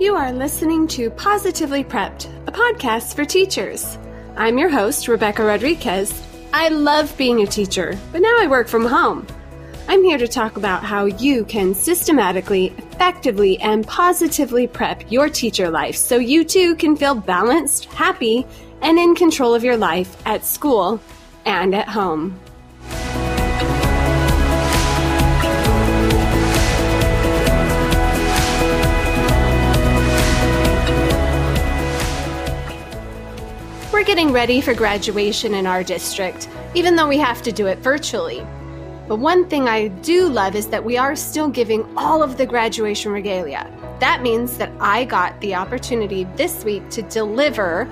You are listening to Positively Prepped, a podcast for teachers. I'm your host, Rebecca Rodriguez. I love being a teacher, but now I work from home. I'm here to talk about how you can systematically, effectively, and positively prep your teacher life so you too can feel balanced, happy, and in control of your life at school and at home. We're getting ready for graduation in our district, even though we have to do it virtually. But one thing I do love is that we are still giving all of the graduation regalia. That means that I got the opportunity this week to deliver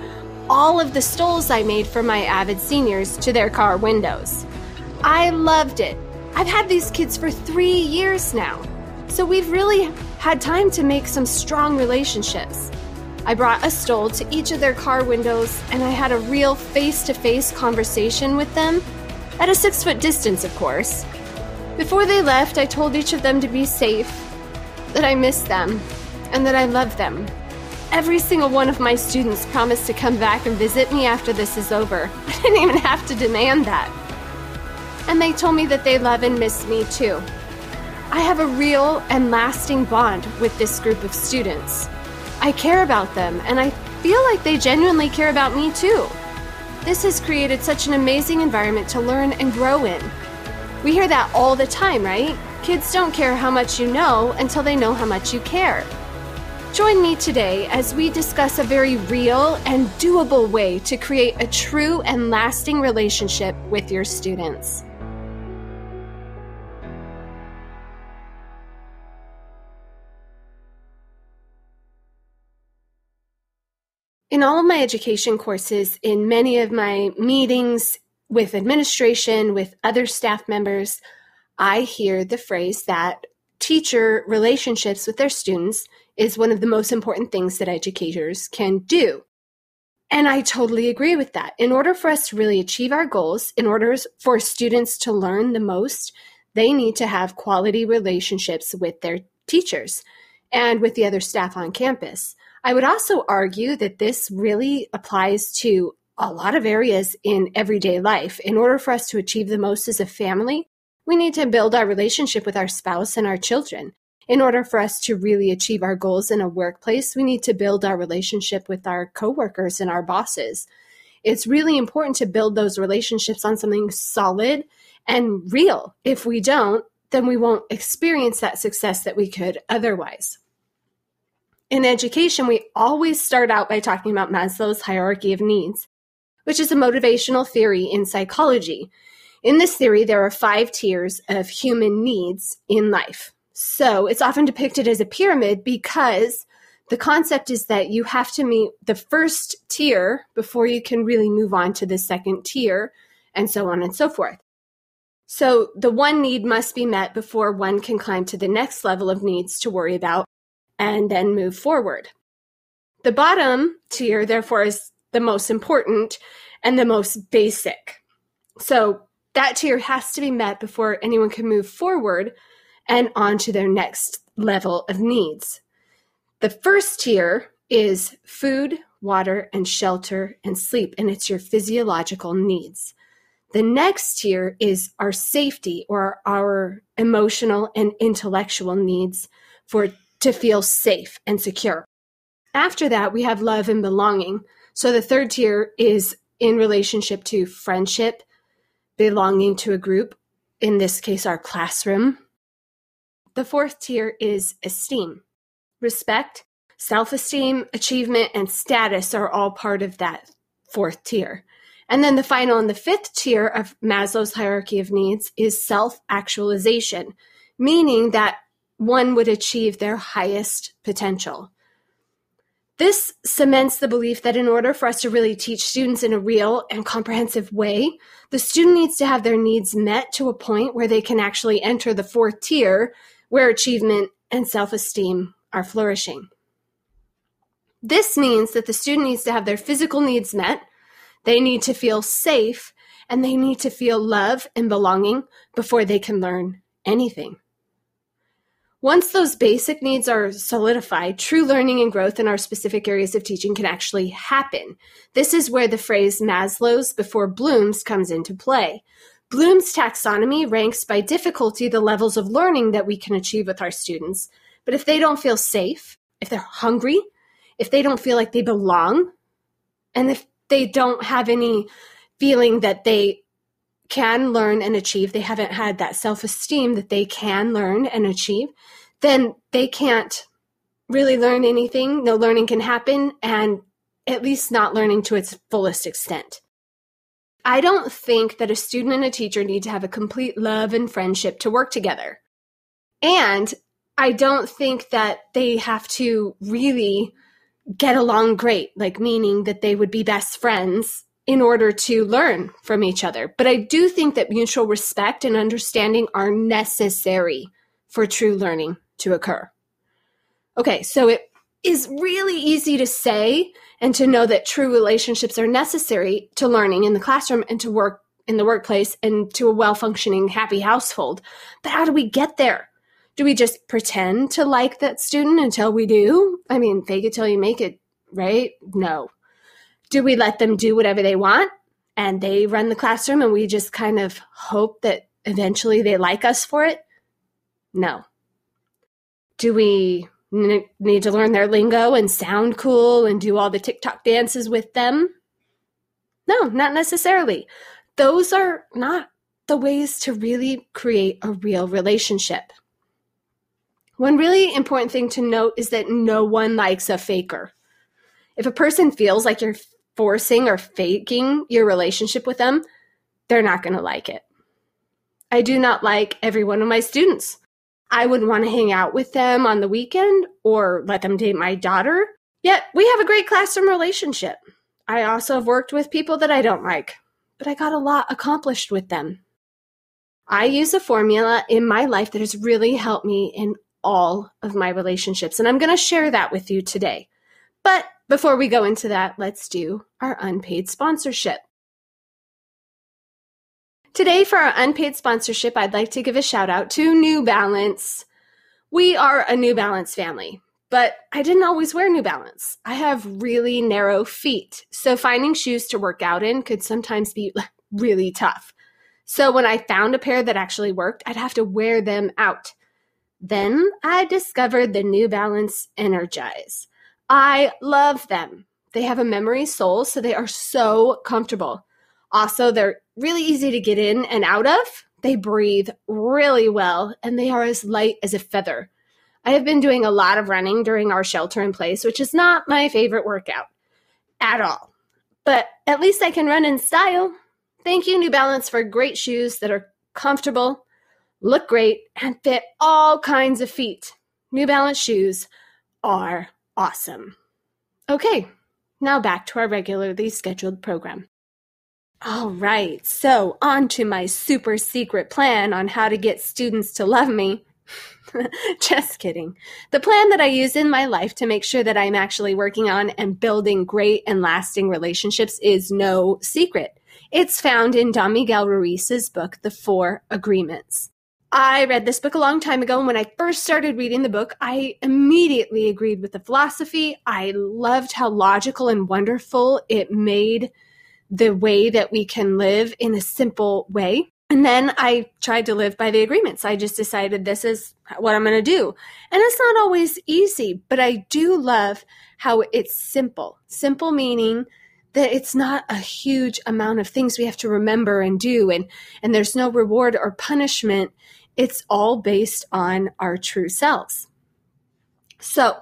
all of the stoles I made for my AVID seniors to their car windows. I loved it. I've had these kids for three years now, so we've really had time to make some strong relationships. I brought a stole to each of their car windows and I had a real face to face conversation with them, at a six foot distance, of course. Before they left, I told each of them to be safe, that I miss them, and that I love them. Every single one of my students promised to come back and visit me after this is over. I didn't even have to demand that. And they told me that they love and miss me too. I have a real and lasting bond with this group of students. I care about them, and I feel like they genuinely care about me too. This has created such an amazing environment to learn and grow in. We hear that all the time, right? Kids don't care how much you know until they know how much you care. Join me today as we discuss a very real and doable way to create a true and lasting relationship with your students. In all of my education courses, in many of my meetings with administration, with other staff members, I hear the phrase that teacher relationships with their students is one of the most important things that educators can do. And I totally agree with that. In order for us to really achieve our goals, in order for students to learn the most, they need to have quality relationships with their teachers and with the other staff on campus. I would also argue that this really applies to a lot of areas in everyday life. In order for us to achieve the most as a family, we need to build our relationship with our spouse and our children. In order for us to really achieve our goals in a workplace, we need to build our relationship with our coworkers and our bosses. It's really important to build those relationships on something solid and real. If we don't, then we won't experience that success that we could otherwise. In education, we always start out by talking about Maslow's hierarchy of needs, which is a motivational theory in psychology. In this theory, there are five tiers of human needs in life. So it's often depicted as a pyramid because the concept is that you have to meet the first tier before you can really move on to the second tier, and so on and so forth. So the one need must be met before one can climb to the next level of needs to worry about and then move forward. The bottom tier, therefore, is the most important and the most basic. So that tier has to be met before anyone can move forward and on to their next level of needs. The first tier is food, water, and shelter and sleep, and it's your physiological needs. The next tier is our safety or our emotional and intellectual needs for to feel safe and secure. After that, we have love and belonging. So the third tier is in relationship to friendship, belonging to a group, in this case, our classroom. The fourth tier is esteem. Respect, self esteem, achievement, and status are all part of that fourth tier. And then the final and the fifth tier of Maslow's hierarchy of needs is self actualization, meaning that one would achieve their highest potential. This cements the belief that in order for us to really teach students in a real and comprehensive way, the student needs to have their needs met to a point where they can actually enter the fourth tier where achievement and self esteem are flourishing. This means that the student needs to have their physical needs met, They need to feel safe and they need to feel love and belonging before they can learn anything. Once those basic needs are solidified, true learning and growth in our specific areas of teaching can actually happen. This is where the phrase Maslow's before Bloom's comes into play. Bloom's taxonomy ranks by difficulty the levels of learning that we can achieve with our students. But if they don't feel safe, if they're hungry, if they don't feel like they belong, and if they don't have any feeling that they can learn and achieve, they haven't had that self esteem that they can learn and achieve, then they can't really learn anything. No learning can happen, and at least not learning to its fullest extent. I don't think that a student and a teacher need to have a complete love and friendship to work together. And I don't think that they have to really get along great, like meaning that they would be best friends in order to learn from each other. But I do think that mutual respect and understanding are necessary for true learning to occur. Okay, so it is really easy to say and to know that true relationships are necessary to learning in the classroom and to work in the workplace and to a well functioning, happy household. But how do we get there? Do we just pretend to like that student until we do? I mean, fake it till you make it, right? No do we let them do whatever they want and they run the classroom and we just kind of hope that eventually they like us for it? No. Do we n- need to learn their lingo and sound cool and do all the TikTok dances with them? No, not necessarily. Those are not the ways to really create a real relationship. One really important thing to note is that no one likes a faker. If a person feels like you're forcing or faking your relationship with them, they're not going to like it. I do not like every one of my students. I wouldn't want to hang out with them on the weekend or let them date my daughter. Yet we have a great classroom relationship. I also have worked with people that I don't like, but I got a lot accomplished with them. I use a formula in my life that has really helped me in all of my relationships, and I'm going to share that with you today. But before we go into that, let's do our unpaid sponsorship. Today, for our unpaid sponsorship, I'd like to give a shout out to New Balance. We are a New Balance family, but I didn't always wear New Balance. I have really narrow feet, so finding shoes to work out in could sometimes be really tough. So when I found a pair that actually worked, I'd have to wear them out. Then I discovered the New Balance Energize. I love them. They have a memory sole, so they are so comfortable. Also, they're really easy to get in and out of. They breathe really well, and they are as light as a feather. I have been doing a lot of running during our shelter in place, which is not my favorite workout at all. But at least I can run in style. Thank you, New Balance, for great shoes that are comfortable, look great, and fit all kinds of feet. New Balance shoes are Awesome. Okay, now back to our regularly scheduled program. All right, so on to my super secret plan on how to get students to love me. Just kidding. The plan that I use in my life to make sure that I'm actually working on and building great and lasting relationships is no secret. It's found in Don Miguel Ruiz's book, The Four Agreements. I read this book a long time ago, and when I first started reading the book, I immediately agreed with the philosophy. I loved how logical and wonderful it made the way that we can live in a simple way. And then I tried to live by the agreements. I just decided this is what I'm going to do. And it's not always easy, but I do love how it's simple. Simple meaning that it's not a huge amount of things we have to remember and do and and there's no reward or punishment it's all based on our true selves. So,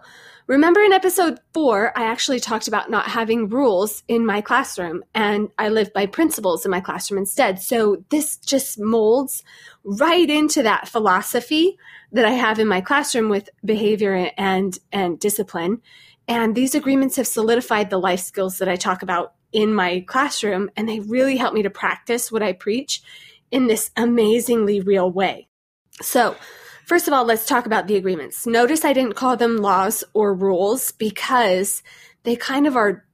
remember in episode four, I actually talked about not having rules in my classroom, and I live by principles in my classroom instead. So, this just molds right into that philosophy that I have in my classroom with behavior and, and discipline. And these agreements have solidified the life skills that I talk about in my classroom, and they really help me to practice what I preach in this amazingly real way. So, first of all, let's talk about the agreements. Notice I didn't call them laws or rules because they kind of are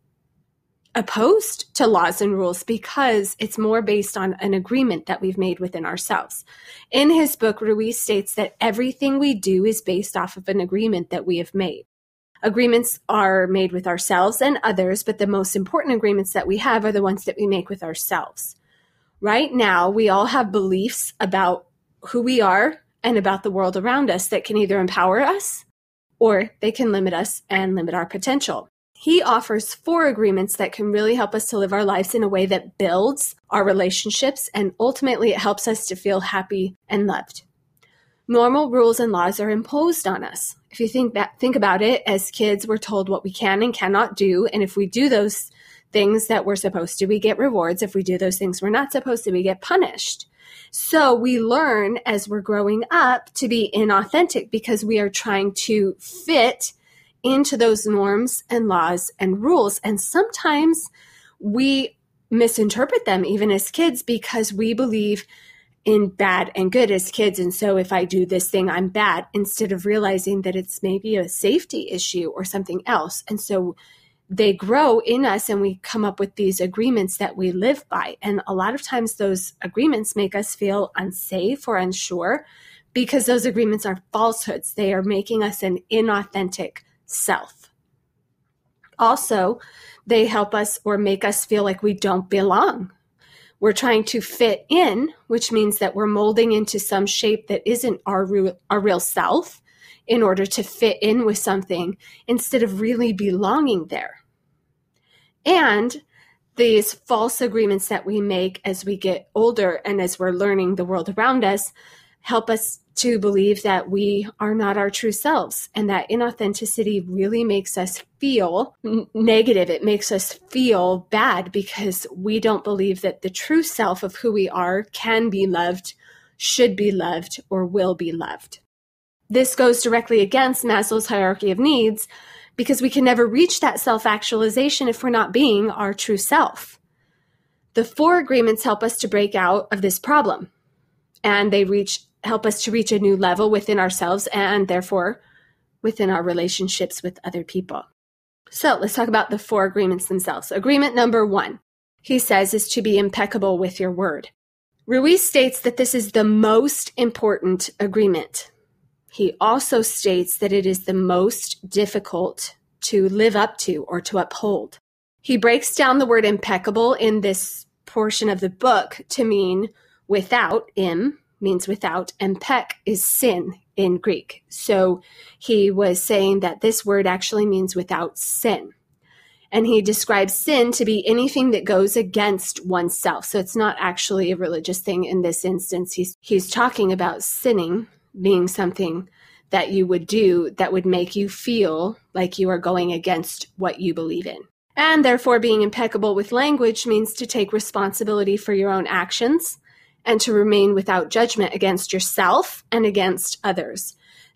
opposed to laws and rules because it's more based on an agreement that we've made within ourselves. In his book, Ruiz states that everything we do is based off of an agreement that we have made. Agreements are made with ourselves and others, but the most important agreements that we have are the ones that we make with ourselves. Right now, we all have beliefs about who we are and about the world around us that can either empower us or they can limit us and limit our potential. He offers four agreements that can really help us to live our lives in a way that builds our relationships and ultimately it helps us to feel happy and loved. Normal rules and laws are imposed on us. If you think that think about it, as kids we're told what we can and cannot do, and if we do those things that we're supposed to, we get rewards. If we do those things we're not supposed to, we get punished. So we learn as we're growing up to be inauthentic because we are trying to fit into those norms and laws and rules. And sometimes we misinterpret them even as kids because we believe in bad and good as kids. And so if I do this thing, I'm bad instead of realizing that it's maybe a safety issue or something else. And so they grow in us and we come up with these agreements that we live by. And a lot of times those agreements make us feel unsafe or unsure because those agreements are falsehoods. They are making us an inauthentic self. Also, they help us or make us feel like we don't belong. We're trying to fit in, which means that we're molding into some shape that isn't our real, our real self in order to fit in with something instead of really belonging there. And these false agreements that we make as we get older and as we're learning the world around us help us to believe that we are not our true selves and that inauthenticity really makes us feel negative. It makes us feel bad because we don't believe that the true self of who we are can be loved, should be loved, or will be loved. This goes directly against Maslow's hierarchy of needs because we can never reach that self actualization if we're not being our true self. The four agreements help us to break out of this problem and they reach help us to reach a new level within ourselves and therefore within our relationships with other people. So let's talk about the four agreements themselves. Agreement number one, he says, is to be impeccable with your word. Ruiz states that this is the most important agreement. He also states that it is the most difficult to live up to or to uphold. He breaks down the word impeccable in this portion of the book to mean without, im, means without, and pek is sin in Greek. So he was saying that this word actually means without sin. And he describes sin to be anything that goes against oneself. So it's not actually a religious thing in this instance. He's, he's talking about sinning being something that you would do that would make you feel like you are going against what you believe in. And therefore, being impeccable with language means to take responsibility for your own actions and to remain without judgment against yourself and against others.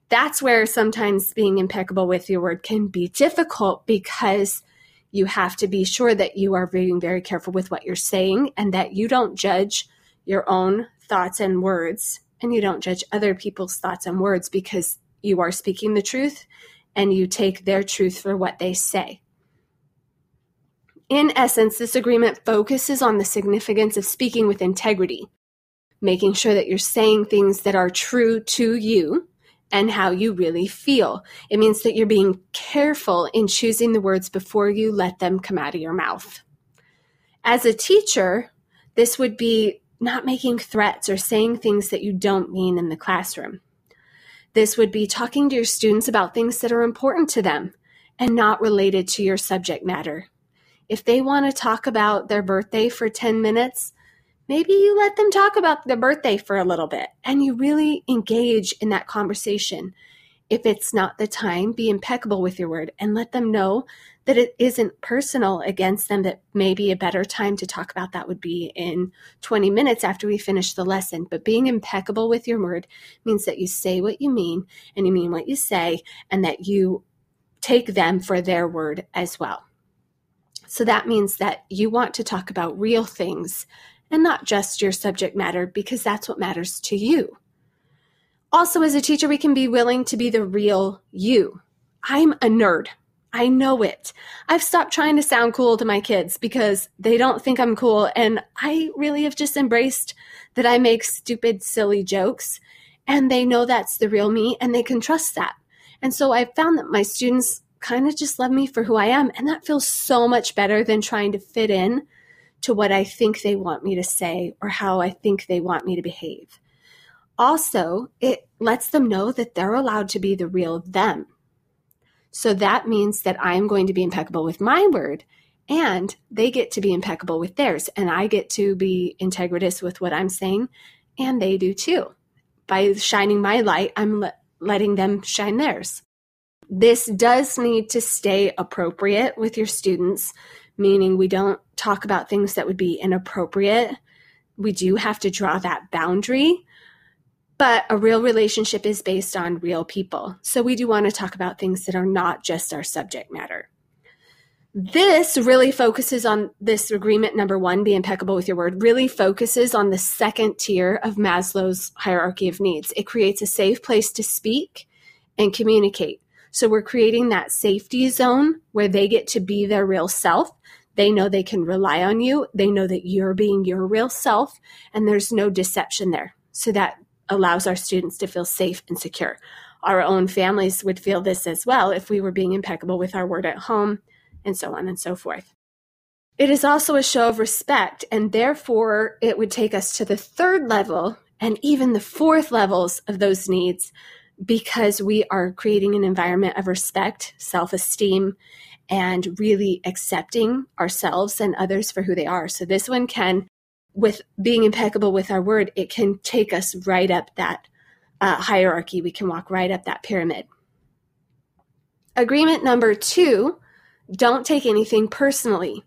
That's where sometimes being impeccable with your word can be difficult because you have to be sure that you are being very careful with what you're saying and that you don't judge your own thoughts and words and you don't judge other people's thoughts and words because you are speaking the truth and you take their truth for what they say. In essence, this agreement focuses on the significance of speaking with integrity making sure that you're saying things that are true to you and how you really feel. It means that you're being careful in choosing the words before you let them come out of your mouth. As a teacher, this would be not making threats or saying things that you don't mean in the classroom. This would be talking to your students about things that are important to them and not related to your subject matter. If they want to talk about their birthday for 10 minutes, maybe you let them talk about their birthday for a little bit and you really engage in that conversation. If it's not the time, be impeccable with your word and let them know that it isn't personal against them, that maybe a better time to talk about that would be in 20 minutes after we finish the lesson. But being impeccable with your word means that you say what you mean and you mean what you say and that you take them for their word as well. So that means that you want to talk about real things and not just your subject matter because that's what matters to you. Also, as a teacher, we can be willing to be the real you. I'm a nerd. I know it. I've stopped trying to sound cool to my kids because they don't think I'm cool. And I really have just embraced that I make stupid, silly jokes. And they know that's the real me and they can trust that. And so I've found that my students kind of just love me for who I am. And that feels so much better than trying to fit in to what I think they want me to say or how I think they want me to behave. Also, it lets them know that they're allowed to be the real them so that means that I'm going to be impeccable with my word and they get to be impeccable with theirs. And I get to be integritous with what I'm saying and they do too. By shining my light, I'm le- letting them shine theirs. This does need to stay appropriate with your students, meaning we don't talk about things that would be inappropriate. We do have to draw that boundary but a real relationship is based on real people. So we do want to talk about things that are not just our subject matter. This really focuses on this agreement number one, be impeccable with your word, really focuses on the second tier of Maslow's hierarchy of needs. It creates a safe place to speak and communicate. So we're creating that safety zone where they get to be their real self. They know they can rely on you. They know that you're being your real self and there's no deception there. So that allows our students to feel safe and secure. Our own families would feel this as well if we were being impeccable with our word at home, and so on and so forth. It is also a show of respect, and therefore it would take us to the third level and even the fourth levels of those needs because we are creating an environment of respect, self esteem, and really accepting ourselves and others for who they are. So, this one can with being impeccable with our word, it can take us right up that uh, hierarchy. We can walk right up that pyramid. Agreement number two don't take anything personally.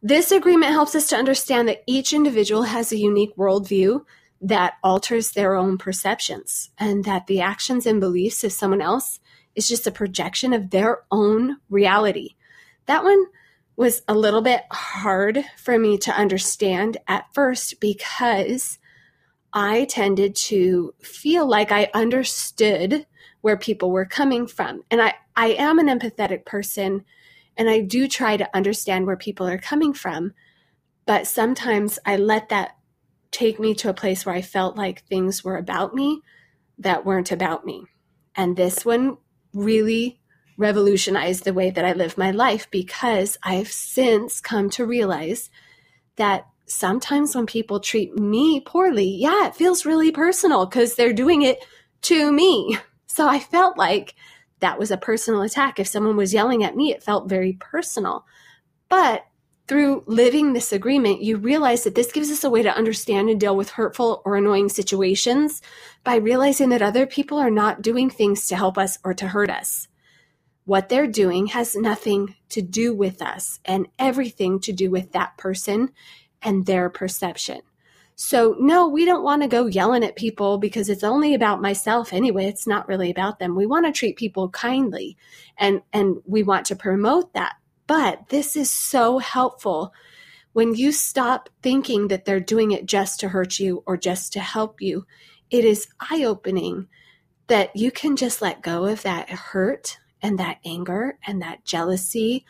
This agreement helps us to understand that each individual has a unique worldview that alters their own perceptions, and that the actions and beliefs of someone else is just a projection of their own reality. That one was a little bit hard for me to understand at first because I tended to feel like I understood where people were coming from. And I, I am an empathetic person and I do try to understand where people are coming from. But sometimes I let that take me to a place where I felt like things were about me that weren't about me. And this one really revolutionized the way that I live my life because I've since come to realize that sometimes when people treat me poorly, yeah, it feels really personal because they're doing it to me. So I felt like that was a personal attack. If someone was yelling at me, it felt very personal. But through living this agreement, you realize that this gives us a way to understand and deal with hurtful or annoying situations by realizing that other people are not doing things to help us or to hurt us. What they're doing has nothing to do with us and everything to do with that person and their perception. So, no, we don't want to go yelling at people because it's only about myself anyway. It's not really about them. We want to treat people kindly and, and we want to promote that. But this is so helpful when you stop thinking that they're doing it just to hurt you or just to help you. It is eye opening that you can just let go of that hurt and that anger and that jealousy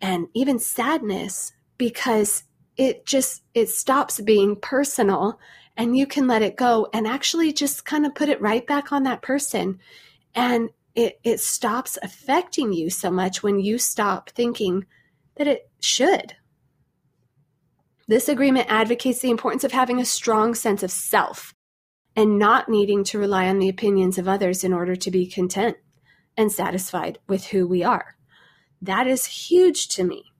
and even sadness because it just it stops being personal and you can let it go and actually just kind of put it right back on that person. And it it stops affecting you so much when you stop thinking that it should. This agreement advocates the importance of having a strong sense of self and not needing to rely on the opinions of others in order to be content and satisfied with who we are. That is huge to me.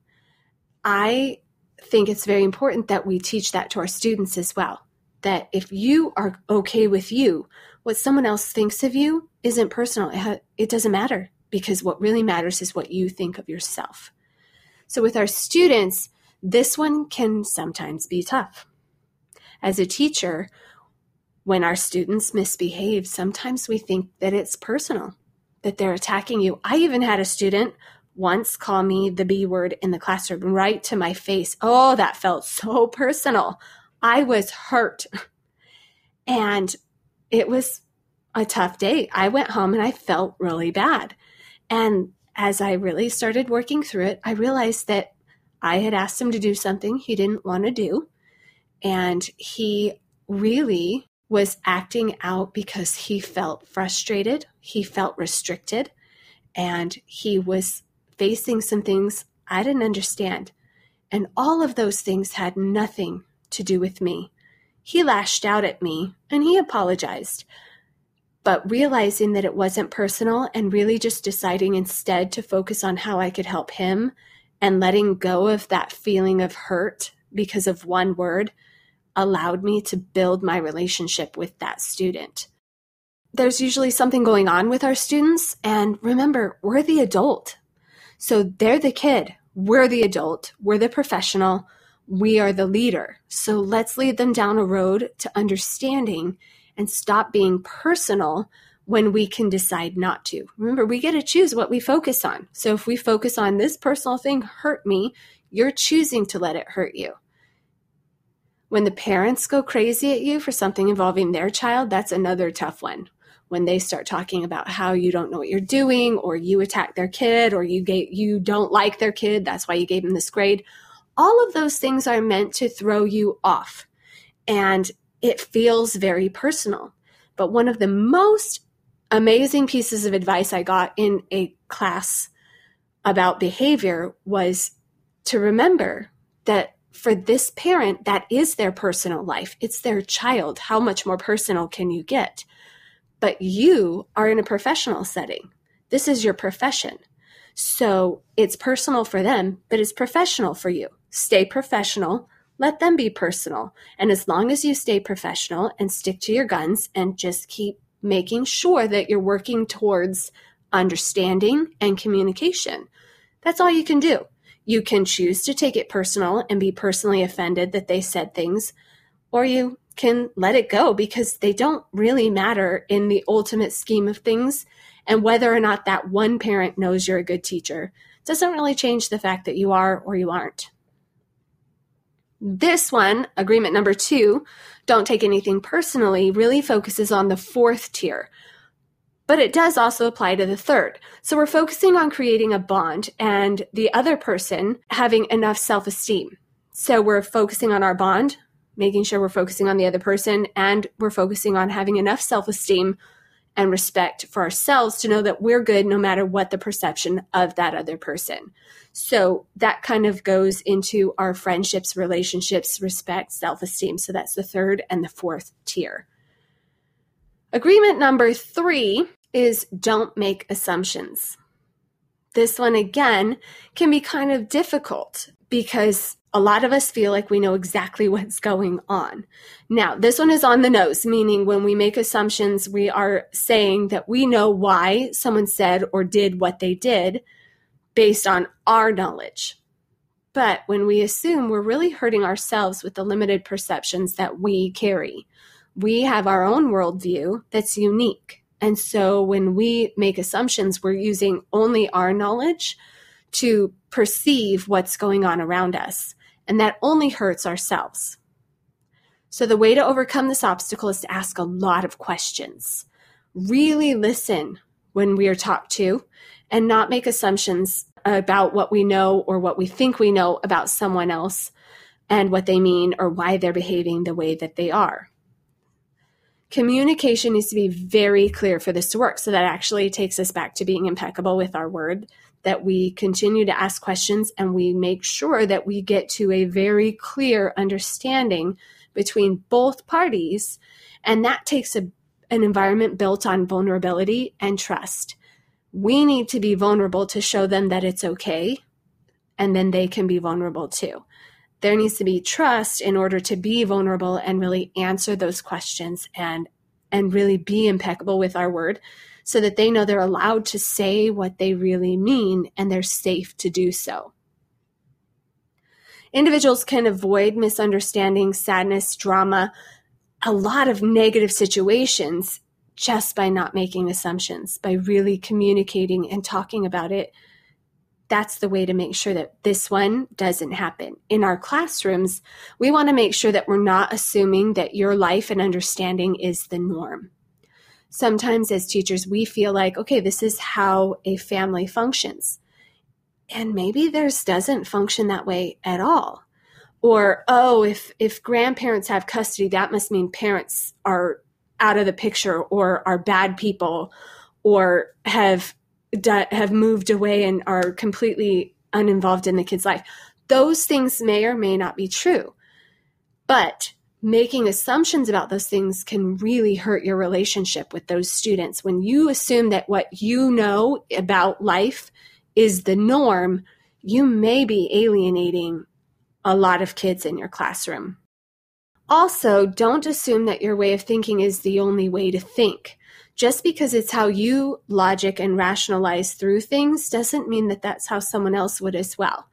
I think it's very important that we teach that to our students as well. That if you are okay with you, what someone else thinks of you isn't personal. It, ha- it doesn't matter because what really matters is what you think of yourself. So, with our students, this one can sometimes be tough. As a teacher, when our students misbehave, sometimes we think that it's personal that they're attacking you. I even had a student once call me the B word in the classroom right to my face. Oh, that felt so personal. I was hurt. And it was a tough day. I went home and I felt really bad. And as I really started working through it, I realized that I had asked him to do something he didn't want to do. And he really was acting out because he felt frustrated, he felt restricted, and he was facing some things I didn't understand. And all of those things had nothing to do with me. He lashed out at me and he apologized. But realizing that it wasn't personal and really just deciding instead to focus on how I could help him and letting go of that feeling of hurt because of one word allowed me to build my relationship with that student. There's usually something going on with our students, and remember, we're the adult. So they're the kid, we're the adult, we're the professional, we are the leader. So let's lead them down a road to understanding and stop being personal when we can decide not to. Remember, we get to choose what we focus on. So if we focus on this personal thing hurt me, you're choosing to let it hurt you. When the parents go crazy at you for something involving their child, that's another tough one. When they start talking about how you don't know what you're doing, or you attack their kid, or you gave, you don't like their kid, that's why you gave them this grade. All of those things are meant to throw you off, and it feels very personal. But one of the most amazing pieces of advice I got in a class about behavior was to remember that for this parent, that is their personal life. It's their child. How much more personal can you get? But you are in a professional setting. This is your profession. So it's personal for them, but it's professional for you. Stay professional. Let them be personal. And as long as you stay professional and stick to your guns and just keep making sure that you're working towards understanding and communication, that's all you can do. You can choose to take it personal and be personally offended that they said things, or you can let it go because they don't really matter in the ultimate scheme of things. And whether or not that one parent knows you're a good teacher doesn't really change the fact that you are or you aren't. This one, agreement number two, don't take anything personally, really focuses on the fourth tier, but it does also apply to the third. So we're focusing on creating a bond and the other person having enough self esteem. So we're focusing on our bond, making sure we're focusing on the other person, and we're focusing on having enough self esteem and respect for ourselves to know that we're good no matter what the perception of that other person. So that kind of goes into our friendships, relationships, respect, self esteem. So that's the third and the fourth tier. Agreement number three is don't make assumptions. This one, again, can be kind of difficult because a lot of us feel like we know exactly what's going on. Now, this one is on the nose, meaning when we make assumptions, we are saying that we know why someone said or did what they did based on our knowledge. But when we assume, we're really hurting ourselves with the limited perceptions that we carry we have our own worldview that's unique. And so when we make assumptions, we're using only our knowledge to perceive what's going on around us. And that only hurts ourselves. So the way to overcome this obstacle is to ask a lot of questions. Really listen when we are talked to and not make assumptions about what we know or what we think we know about someone else and what they mean or why they're behaving the way that they are communication needs to be very clear for this to work. So that actually takes us back to being impeccable with our word, that we continue to ask questions and we make sure that we get to a very clear understanding between both parties. And that takes a, an environment built on vulnerability and trust. We need to be vulnerable to show them that it's okay, and then they can be vulnerable too there needs to be trust in order to be vulnerable and really answer those questions and and really be impeccable with our word so that they know they're allowed to say what they really mean and they're safe to do so. Individuals can avoid misunderstanding, sadness, drama, a lot of negative situations just by not making assumptions, by really communicating and talking about it that's the way to make sure that this one doesn't happen. In our classrooms, we want to make sure that we're not assuming that your life and understanding is the norm. Sometimes, as teachers, we feel like, okay, this is how a family functions. And maybe theirs doesn't function that way at all. Or, oh, if, if grandparents have custody, that must mean parents are out of the picture or are bad people or have have moved away and are completely uninvolved in the kid's life. Those things may or may not be true. But making assumptions about those things can really hurt your relationship with those students. When you assume that what you know about life is the norm, you may be alienating a lot of kids in your classroom. Also, don't assume that your way of thinking is the only way to think. Just because it's how you logic and rationalize through things doesn't mean that that's how someone else would as well.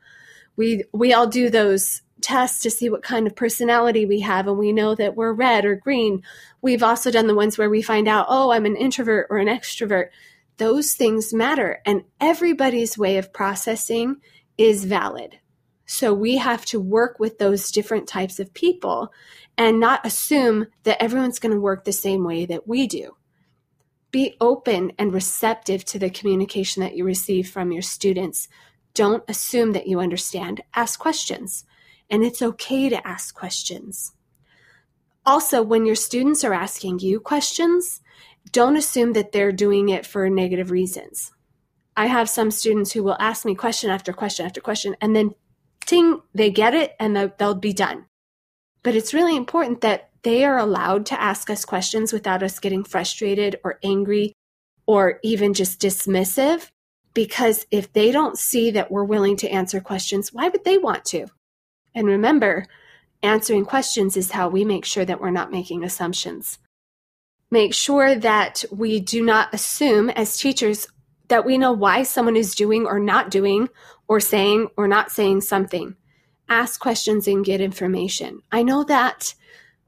We we all do those tests to see what kind of personality we have and we know that we're red or green. We've also done the ones where we find out, "Oh, I'm an introvert or an extrovert." Those things matter and everybody's way of processing is valid. So we have to work with those different types of people and not assume that everyone's going to work the same way that we do. Be open and receptive to the communication that you receive from your students. Don't assume that you understand. Ask questions. And it's okay to ask questions. Also, when your students are asking you questions, don't assume that they're doing it for negative reasons. I have some students who will ask me question after question after question, and then ting, they get it and they'll be done. But it's really important that they are allowed to ask us questions without us getting frustrated or angry or even just dismissive. Because if they don't see that we're willing to answer questions, why would they want to? And remember, answering questions is how we make sure that we're not making assumptions. Make sure that we do not assume as teachers that we know why someone is doing or not doing or saying or not saying something. Ask questions and get information. I know that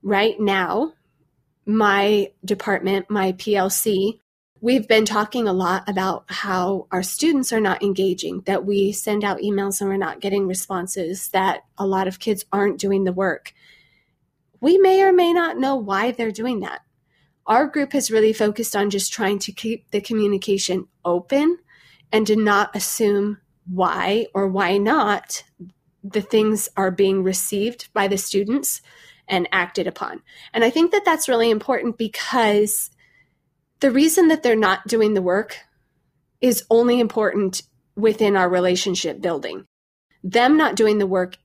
right now, my department, my PLC, we've been talking a lot about how our students are not engaging, that we send out emails and we're not getting responses, that a lot of kids aren't doing the work. We may or may not know why they're doing that. Our group has really focused on just trying to keep the communication open and to not assume why or why not the things are being received by the students and acted upon. And I think that that's really important because the reason that they're not doing the work is only important within our relationship building. Them not doing the work,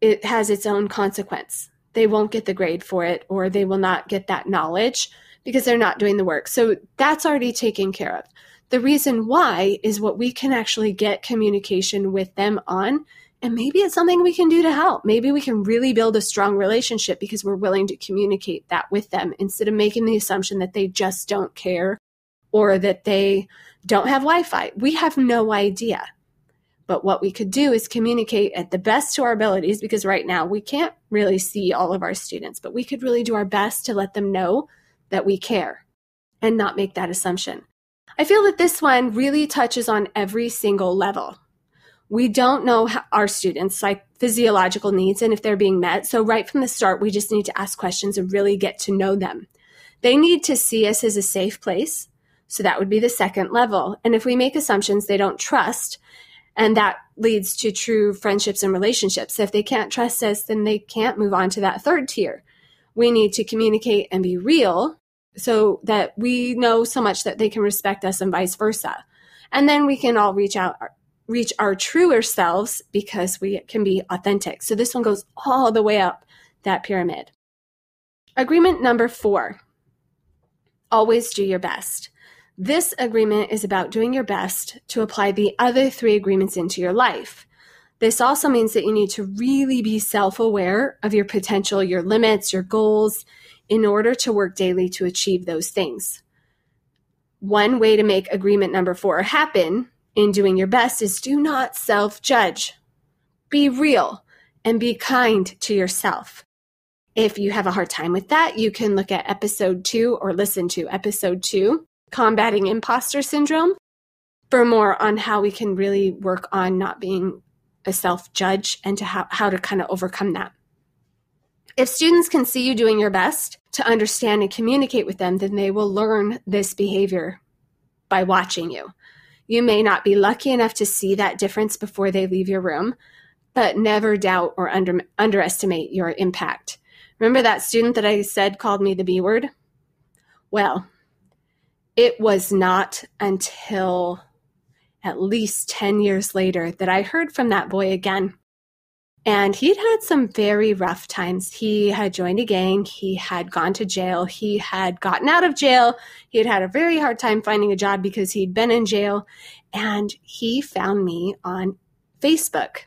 it has its own consequence. They won't get the grade for it, or they will not get that knowledge because they're not doing the work. So that's already taken care of. The reason why is what we can actually get communication with them on and maybe it's something we can do to help. Maybe we can really build a strong relationship because we're willing to communicate that with them instead of making the assumption that they just don't care or that they don't have Wi Fi. We have no idea. But what we could do is communicate at the best to our abilities because right now we can't really see all of our students, but we could really do our best to let them know that we care and not make that assumption. I feel that this one really touches on every single level we don't know our students like physiological needs and if they're being met. So right from the start, we just need to ask questions and really get to know them. They need to see us as a safe place. So that would be the second level. And if we make assumptions they don't trust, and that leads to true friendships and relationships. If they can't trust us, then they can't move on to that third tier. We need to communicate and be real so that we know so much that they can respect us and vice versa. And then we can all reach out reach our truer selves because we can be authentic. So this one goes all the way up that pyramid. Agreement number four always do your best. This agreement is about doing your best to apply the other three agreements into your life. This also means that you need to really be self aware of your potential, your limits, your goals, in order to work daily to achieve those things. One way to make agreement number four happen in doing your best is do not self judge. Be real and be kind to yourself. If you have a hard time with that, you can look at episode two or listen to episode two, Combating Imposter Syndrome, for more on how we can really work on not being a self judge and to how, how to kind of overcome that. If students can see you doing your best to understand and communicate with them, then they will learn this behavior by watching you. You may not be lucky enough to see that difference before they leave your room, but never doubt or under, underestimate your impact. Remember that student that I said called me the B word? Well, it was not until at least 10 years later that I heard from that boy again. And he'd had some very rough times. He had joined a gang. He had gone to jail. He had gotten out of jail. He had had a very hard time finding a job because he'd been in jail. And he found me on Facebook.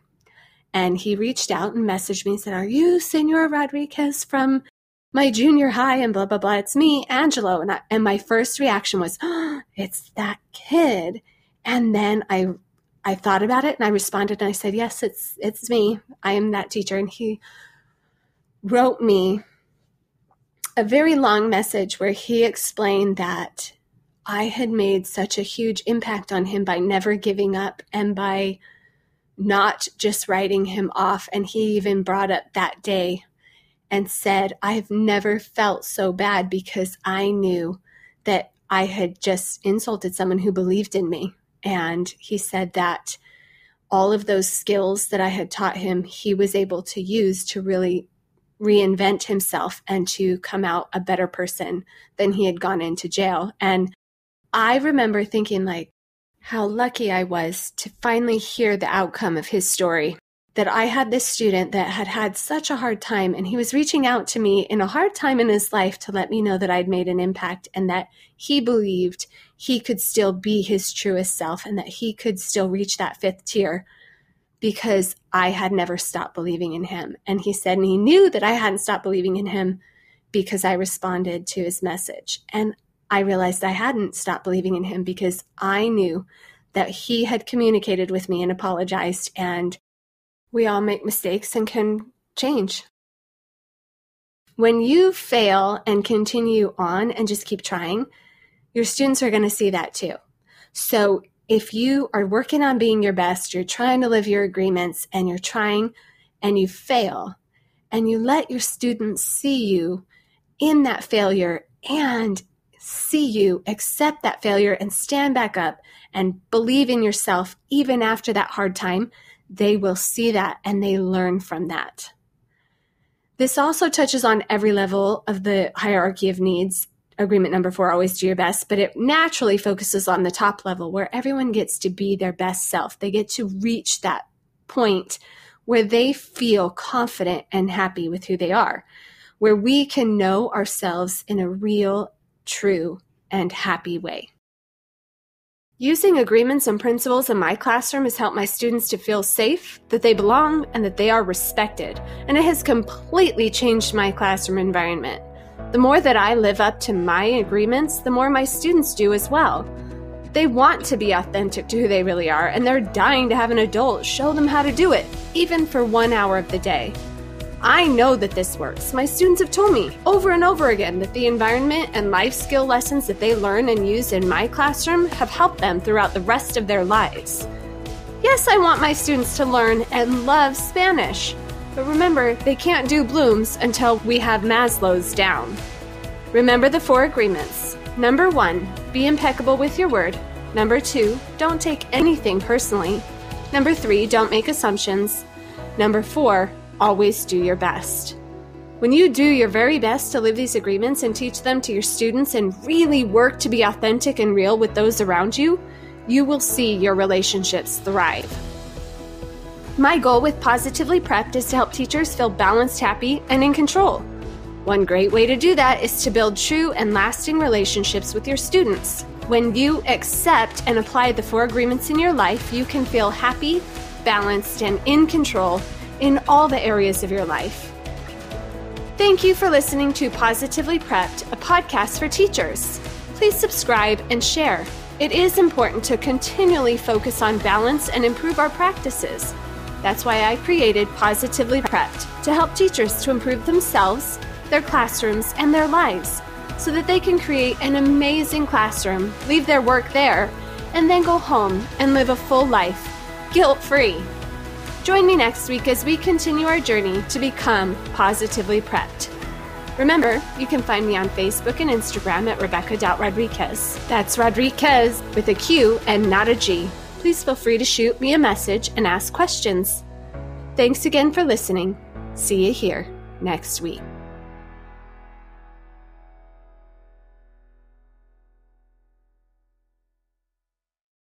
And he reached out and messaged me and said, Are you Senor Rodriquez from my junior high? And blah, blah, blah. It's me, Angelo. And, I, and my first reaction was, oh, It's that kid. And then I I thought about it and I responded and I said, "Yes, it's it's me. I am that teacher." And he wrote me a very long message where he explained that I had made such a huge impact on him by never giving up and by not just writing him off. And he even brought up that day and said, I've never felt so bad because I knew that I had just insulted someone who believed in me. And he said that all of those skills that I had taught him, he was able to use to really reinvent himself and to come out a better person than he had gone into jail. And I remember thinking, like, how lucky I was to finally hear the outcome of his story that I had this student that had had such a hard time, and he was reaching out to me in a hard time in his life to let me know that I'd made an impact and that he believed he could still be his truest self and that he could still reach that fifth tier because I had never stopped believing in him. And he said, and he knew that I hadn't stopped believing in him because I responded to his message. And I realized I hadn't stopped believing in him because I knew that he had communicated with me and apologized and we all make mistakes and can change. When you fail and continue on and just keep trying, your students are going to see that too. So if you are working on being your best, you're trying to live your agreements and you're trying and you fail and you let your students see you in that failure and see you accept that failure and stand back up and believe in yourself even after that hard time, they will see that and they learn from that. This also touches on every level of the hierarchy of needs. Agreement number four, always do your best, but it naturally focuses on the top level where everyone gets to be their best self. They get to reach that point where they feel confident and happy with who they are, where we can know ourselves in a real, true, and happy way. Using agreements and principles in my classroom has helped my students to feel safe, that they belong, and that they are respected, and it has completely changed my classroom environment. The more that I live up to my agreements, the more my students do as well. They want to be authentic to who they really are, and they're dying to have an adult show them how to do it, even for one hour of the day. I know that this works. My students have told me over and over again that the environment and life skill lessons that they learn and use in my classroom have helped them throughout the rest of their lives. Yes, I want my students to learn and love Spanish, but remember, they can't do Bloom's until we have Maslow's down. Remember the four agreements. Number one, be impeccable with your word. Number two, don't take anything personally. Number three, don't make assumptions. Number four, always do your best. When you do your very best to live these agreements and teach them to your students and really work to be authentic and real with those around you, you will see your relationships thrive. My goal with Positively Prepped is to help teachers feel balanced, happy, and in control. One great way to do that is to build true and lasting relationships with your students. When you accept and apply the four agreements in your life, you can feel happy, balanced, and in control in all the areas of your life. Thank you for listening to Positively Prepped, a podcast for teachers. Please subscribe and share. It is important to continually focus on balance and improve our practices. That's why I created Positively Prepped to help teachers to improve themselves, their classrooms, and their lives so that they can create an amazing classroom, leave their work there, and then go home and live a full life, guilt free. Join me next week as we continue our journey to become positively prepped. Remember, you can find me on Facebook and Instagram at Rebecca Rodriquez. That's Rodriquez with a Q and not a G. Please feel free to shoot me a message and ask questions. Thanks again for listening. See you here next week.